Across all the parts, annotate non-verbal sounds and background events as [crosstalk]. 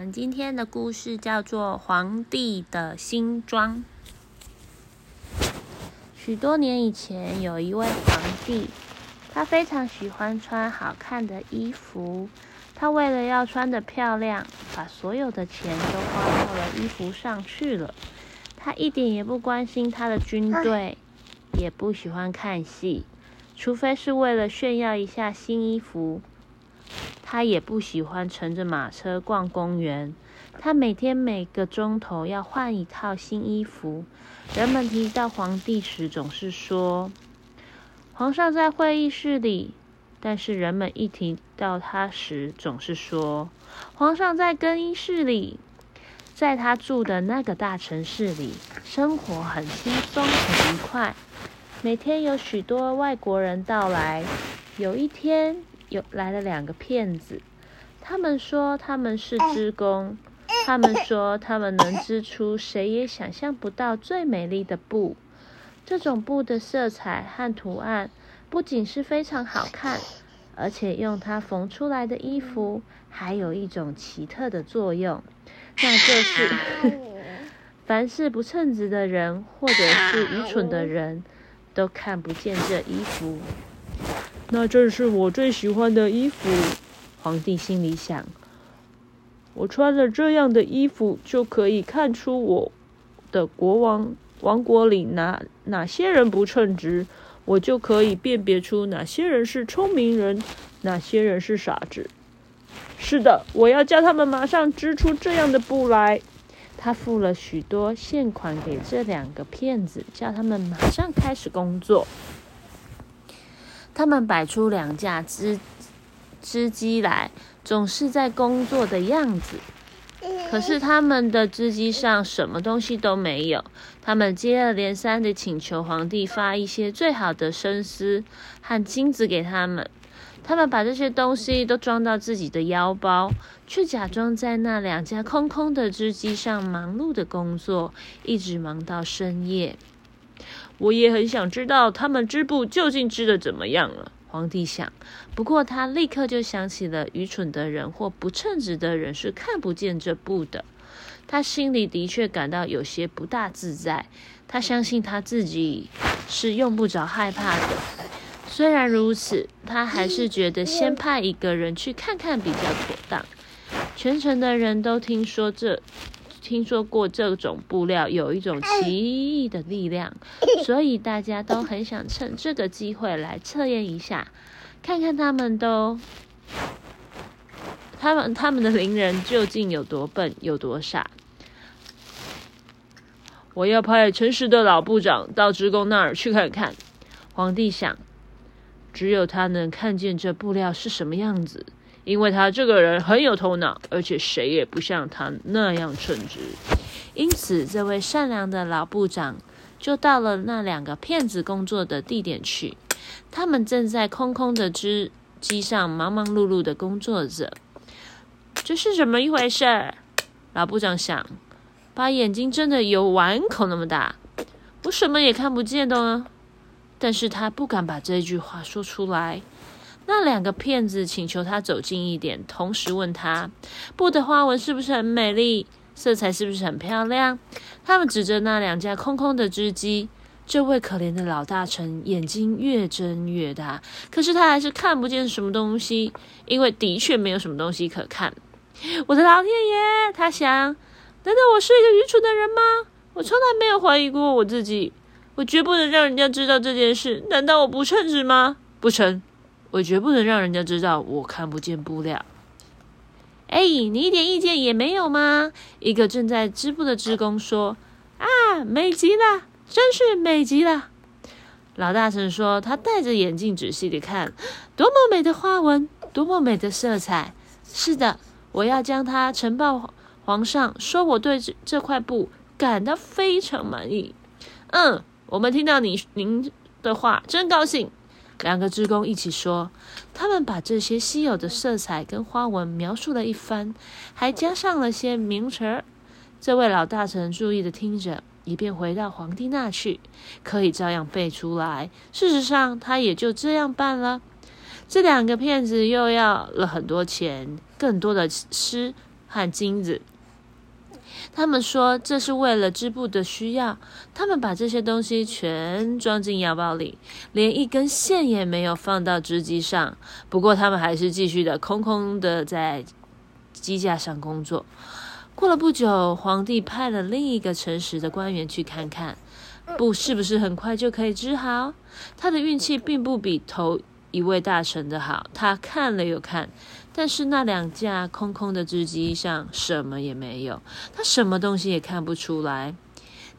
们今天的故事叫做《皇帝的新装》。许多年以前，有一位皇帝，他非常喜欢穿好看的衣服。他为了要穿得漂亮，把所有的钱都花到了衣服上去了。他一点也不关心他的军队，也不喜欢看戏，除非是为了炫耀一下新衣服。他也不喜欢乘着马车逛公园。他每天每个钟头要换一套新衣服。人们提到皇帝时，总是说：“皇上在会议室里。”但是人们一提到他时，总是说：“皇上在更衣室里。”在他住的那个大城市里，生活很轻松很愉快。每天有许多外国人到来。有一天。有来了两个骗子，他们说他们是织工，他们说他们能织出谁也想象不到最美丽的布。这种布的色彩和图案不仅是非常好看，而且用它缝出来的衣服还有一种奇特的作用，那就是 [laughs] 凡是不称职的人或者是愚蠢的人都看不见这衣服。那正是我最喜欢的衣服，皇帝心里想。我穿了这样的衣服，就可以看出我的国王王国里哪哪些人不称职，我就可以辨别出哪些人是聪明人，哪些人是傻子。是的，我要叫他们马上织出这样的布来。他付了许多现款给这两个骗子，叫他们马上开始工作。他们摆出两架织织机来，总是在工作的样子。可是他们的织机上什么东西都没有。他们接二连三地请求皇帝发一些最好的生丝和金子给他们。他们把这些东西都装到自己的腰包，却假装在那两架空空的织机上忙碌的工作，一直忙到深夜。我也很想知道他们织布究竟织的怎么样了。皇帝想，不过他立刻就想起了愚蠢的人或不称职的人是看不见这布的。他心里的确感到有些不大自在。他相信他自己是用不着害怕的。虽然如此，他还是觉得先派一个人去看看比较妥当。全城的人都听说这。听说过这种布料有一种奇异的力量，[laughs] 所以大家都很想趁这个机会来测验一下，看看他们都，他们他们的邻人究竟有多笨，有多傻。我要派诚实的老部长到职工那儿去看看。皇帝想，只有他能看见这布料是什么样子。因为他这个人很有头脑，而且谁也不像他那样称职，因此这位善良的老部长就到了那两个骗子工作的地点去。他们正在空空的织机上忙忙碌碌的工作着。这是怎么一回事？老部长想，把眼睛睁得有碗口那么大，我什么也看不见的呢。但是他不敢把这句话说出来。那两个骗子请求他走近一点，同时问他布的花纹是不是很美丽，色彩是不是很漂亮。他们指着那两架空空的织机。这位可怜的老大臣眼睛越睁越大，可是他还是看不见什么东西，因为的确没有什么东西可看。我的老天爷！他想，难道我是一个愚蠢的人吗？我从来没有怀疑过我自己，我绝不能让人家知道这件事。难道我不称职吗？不成。我绝不能让人家知道我看不见布料。哎，你一点意见也没有吗？一个正在织布的织工说：“啊，美极了，真是美极了。”老大臣说：“他戴着眼镜仔细的看，多么美的花纹，多么美的色彩。是的，我要将它呈报皇上，说我对这这块布感到非常满意。”嗯，我们听到你您的话，真高兴。两个职工一起说，他们把这些稀有的色彩跟花纹描述了一番，还加上了些名词儿。这位老大臣注意的听着，以便回到皇帝那去，可以照样背出来。事实上，他也就这样办了。这两个骗子又要了很多钱，更多的诗和金子。他们说这是为了织布的需要，他们把这些东西全装进腰包里，连一根线也没有放到织机上。不过他们还是继续的空空的在机架上工作。过了不久，皇帝派了另一个诚实的官员去看看布是不是很快就可以织好。他的运气并不比头一位大臣的好，他看了又看。但是那两架空空的织机上什么也没有，他什么东西也看不出来。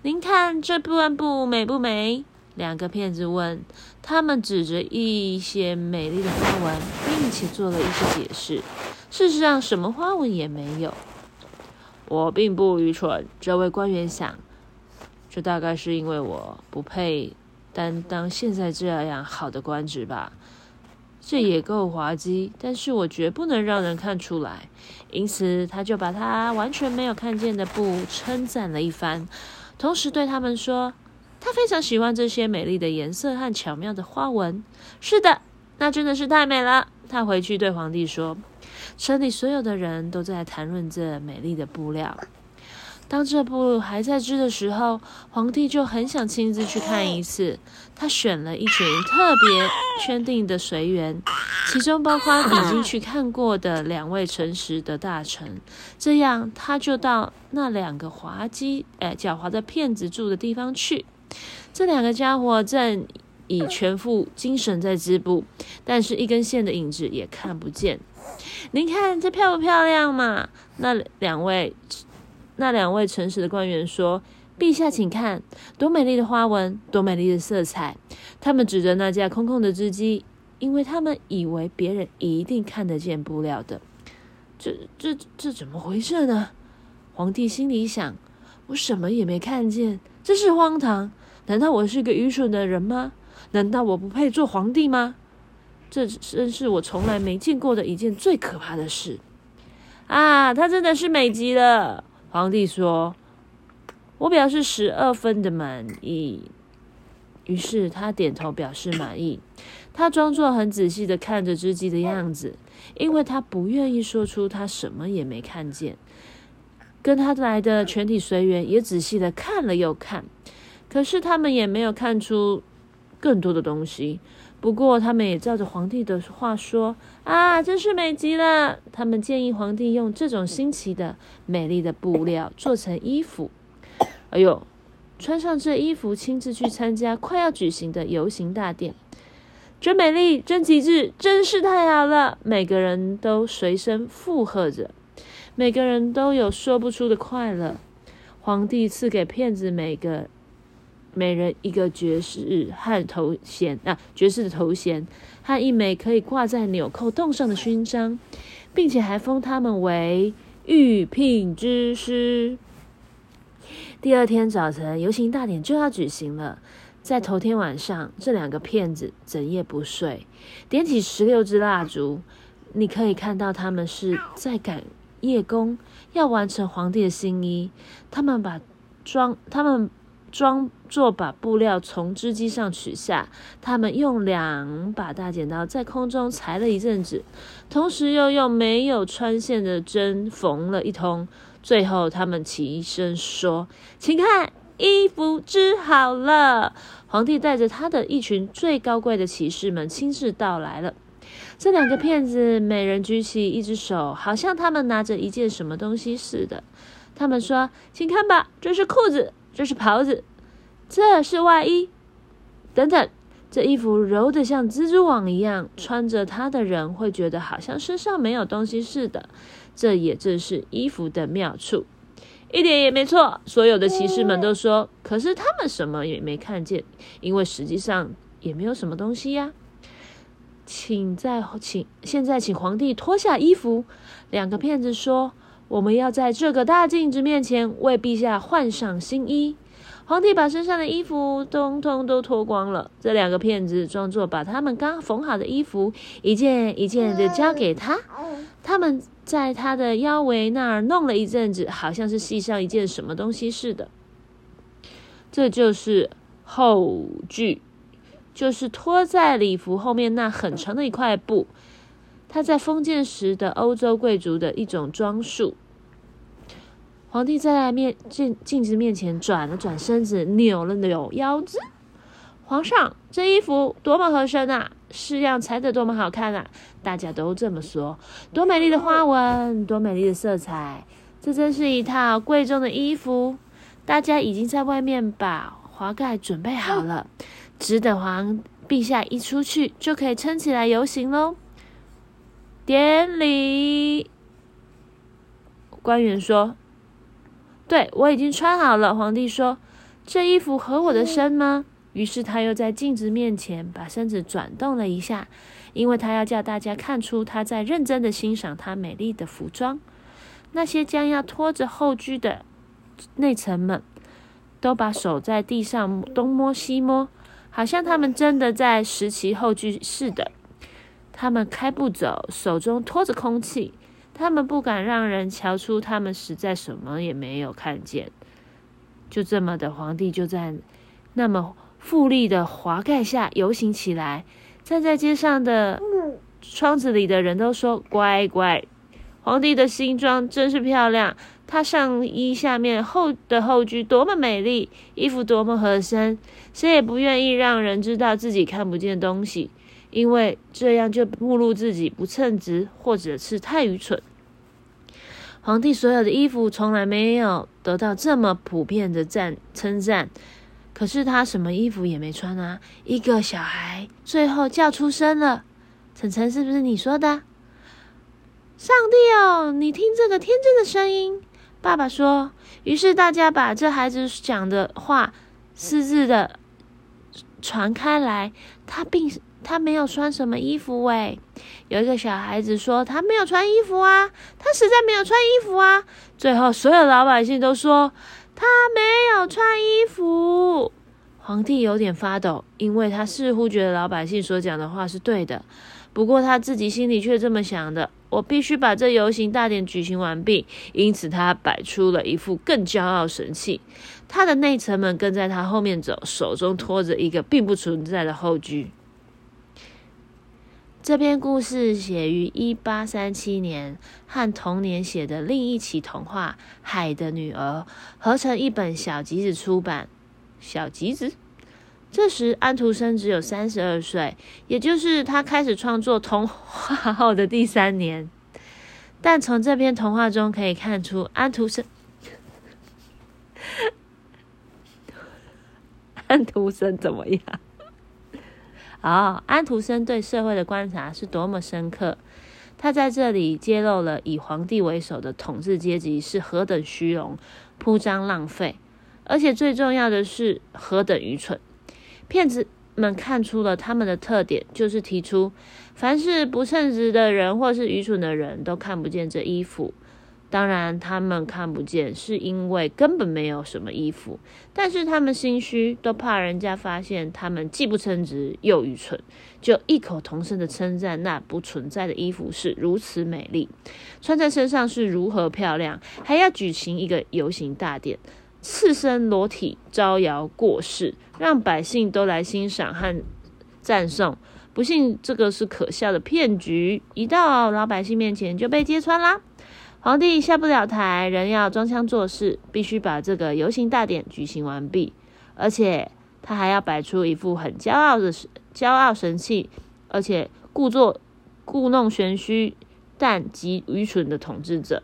您看这布布美不美？两个骗子问。他们指着一些美丽的花纹，并且做了一些解释。事实上，什么花纹也没有。我并不愚蠢，这位官员想。这大概是因为我不配担当现在这样好的官职吧。这也够滑稽，但是我绝不能让人看出来，因此他就把他完全没有看见的布称赞了一番，同时对他们说：“他非常喜欢这些美丽的颜色和巧妙的花纹。”是的，那真的是太美了。他回去对皇帝说：“城里所有的人都在谈论这美丽的布料。”当这部还在织的时候，皇帝就很想亲自去看一次。他选了一群特别圈定的随员，其中包括已经去看过的两位诚实的大臣。这样，他就到那两个滑稽、哎狡猾的骗子住的地方去。这两个家伙正以全副精神在织布，但是一根线的影子也看不见。您看这漂不漂亮嘛？那两位。那两位诚实的官员说：“陛下，请看，多美丽的花纹，多美丽的色彩。”他们指着那架空空的织机，因为他们以为别人一定看得见布料的。这、这、这怎么回事呢？皇帝心里想：“我什么也没看见，真是荒唐！难道我是个愚蠢的人吗？难道我不配做皇帝吗？这真是我从来没见过的一件最可怕的事！啊，他真的是美极了！”皇帝说：“我表示十二分的满意。”于是他点头表示满意。他装作很仔细的看着织机的样子，因为他不愿意说出他什么也没看见。跟他来的全体随员也仔细的看了又看，可是他们也没有看出更多的东西。不过，他们也照着皇帝的话说：“啊，真是美极了！”他们建议皇帝用这种新奇的、美丽的布料做成衣服。哎呦，穿上这衣服，亲自去参加快要举行的游行大典，真美丽，真极致，真是太好了！每个人都随声附和着，每个人都有说不出的快乐。皇帝赐给骗子每个。每人一个爵士和头衔啊，爵士的头衔和一枚可以挂在纽扣洞上的勋章，并且还封他们为御聘之师。第二天早晨，游行大典就要举行了。在头天晚上，这两个骗子整夜不睡，点起十六支蜡烛。你可以看到他们是在赶夜工，要完成皇帝的新衣。他们把装，他们。装作把布料从织机上取下，他们用两把大剪刀在空中裁了一阵子，同时又用没有穿线的针缝了一通。最后，他们齐声说：“请看，衣服织好了！”皇帝带着他的一群最高贵的骑士们亲自到来了。这两个骗子每人举起一只手，好像他们拿着一件什么东西似的。他们说：“请看吧，这是裤子。”这是袍子，这是外衣，等等，这衣服柔得像蜘蛛网一样，穿着它的人会觉得好像身上没有东西似的。这也正是衣服的妙处，一点也没错。所有的骑士们都说，可是他们什么也没看见，因为实际上也没有什么东西呀。请在请现在请皇帝脱下衣服。两个骗子说。我们要在这个大镜子面前为陛下换上新衣。皇帝把身上的衣服通通都脱光了。这两个骗子装作把他们刚缝好的衣服一件一件的交给他。他们在他的腰围那儿弄了一阵子，好像是系上一件什么东西似的。这就是后具，就是拖在礼服后面那很长的一块布。它在封建时的欧洲贵族的一种装束。皇帝在面镜镜子面前转了转身子，扭了扭腰子。皇上，这衣服多么合身啊！式样裁得多么好看啊！大家都这么说。多美丽的花纹，多美丽的色彩，这真是一套贵重的衣服。大家已经在外面把华盖准备好了，只等皇陛下一出去，就可以撑起来游行喽。典礼，官员说。对，我已经穿好了。皇帝说：“这衣服合我的身吗？”于是他又在镜子面前把身子转动了一下，因为他要叫大家看出他在认真的欣赏他美丽的服装。那些将要拖着后居的内臣们，都把手在地上东摸西摸，好像他们真的在拾起后居似的。他们开步走，手中拖着空气。他们不敢让人瞧出，他们实在什么也没有看见。就这么的，皇帝就在那么富丽的华盖下游行起来。站在街上的窗子里的人都说：“乖乖，皇帝的新装真是漂亮。他上衣下面厚的后裾多么美丽，衣服多么合身。谁也不愿意让人知道自己看不见东西，因为这样就暴露自己不称职，或者是太愚蠢。”皇帝所有的衣服从来没有得到这么普遍的赞称赞，可是他什么衣服也没穿啊！一个小孩最后叫出声了：“晨晨，是不是你说的？”上帝哦，你听这个天真的声音！爸爸说。于是大家把这孩子讲的话私自的传开来。他并。他没有穿什么衣服喂，有一个小孩子说他没有穿衣服啊，他实在没有穿衣服啊。最后所有老百姓都说他没有穿衣服。皇帝有点发抖，因为他似乎觉得老百姓所讲的话是对的，不过他自己心里却这么想的：我必须把这游行大典举行完毕。因此，他摆出了一副更骄傲神气。他的内臣们跟在他后面走，手中拖着一个并不存在的后居。这篇故事写于一八三七年，和同年写的另一起童话《海的女儿》合成一本小集子出版。小集子，这时安徒生只有三十二岁，也就是他开始创作童话后的第三年。但从这篇童话中可以看出，安徒生，[laughs] 安徒生怎么样？哦，安徒生对社会的观察是多么深刻！他在这里揭露了以皇帝为首的统治阶级是何等虚荣、铺张浪费，而且最重要的是何等愚蠢。骗子们看出了他们的特点，就是提出凡是不称职的人或是愚蠢的人都看不见这衣服。当然，他们看不见，是因为根本没有什么衣服。但是他们心虚，都怕人家发现他们既不称职又愚蠢，就异口同声的称赞那不存在的衣服是如此美丽，穿在身上是如何漂亮，还要举行一个游行大典，赤身裸体招摇过市，让百姓都来欣赏和赞颂。不幸，这个是可笑的骗局，一到老百姓面前就被揭穿啦。皇帝下不了台，仍要装腔作势，必须把这个游行大典举行完毕。而且他还要摆出一副很骄傲的骄傲神气，而且故作故弄玄虚，但极愚蠢的统治者，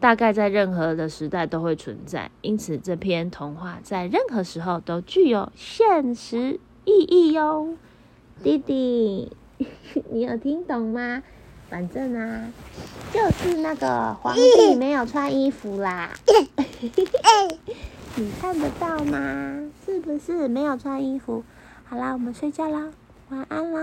大概在任何的时代都会存在。因此，这篇童话在任何时候都具有现实意义哟。弟弟，[laughs] 你有听懂吗？反正啊，就是那个皇帝没有穿衣服啦，你看得到吗？是不是没有穿衣服？好啦，我们睡觉啦，晚安啦。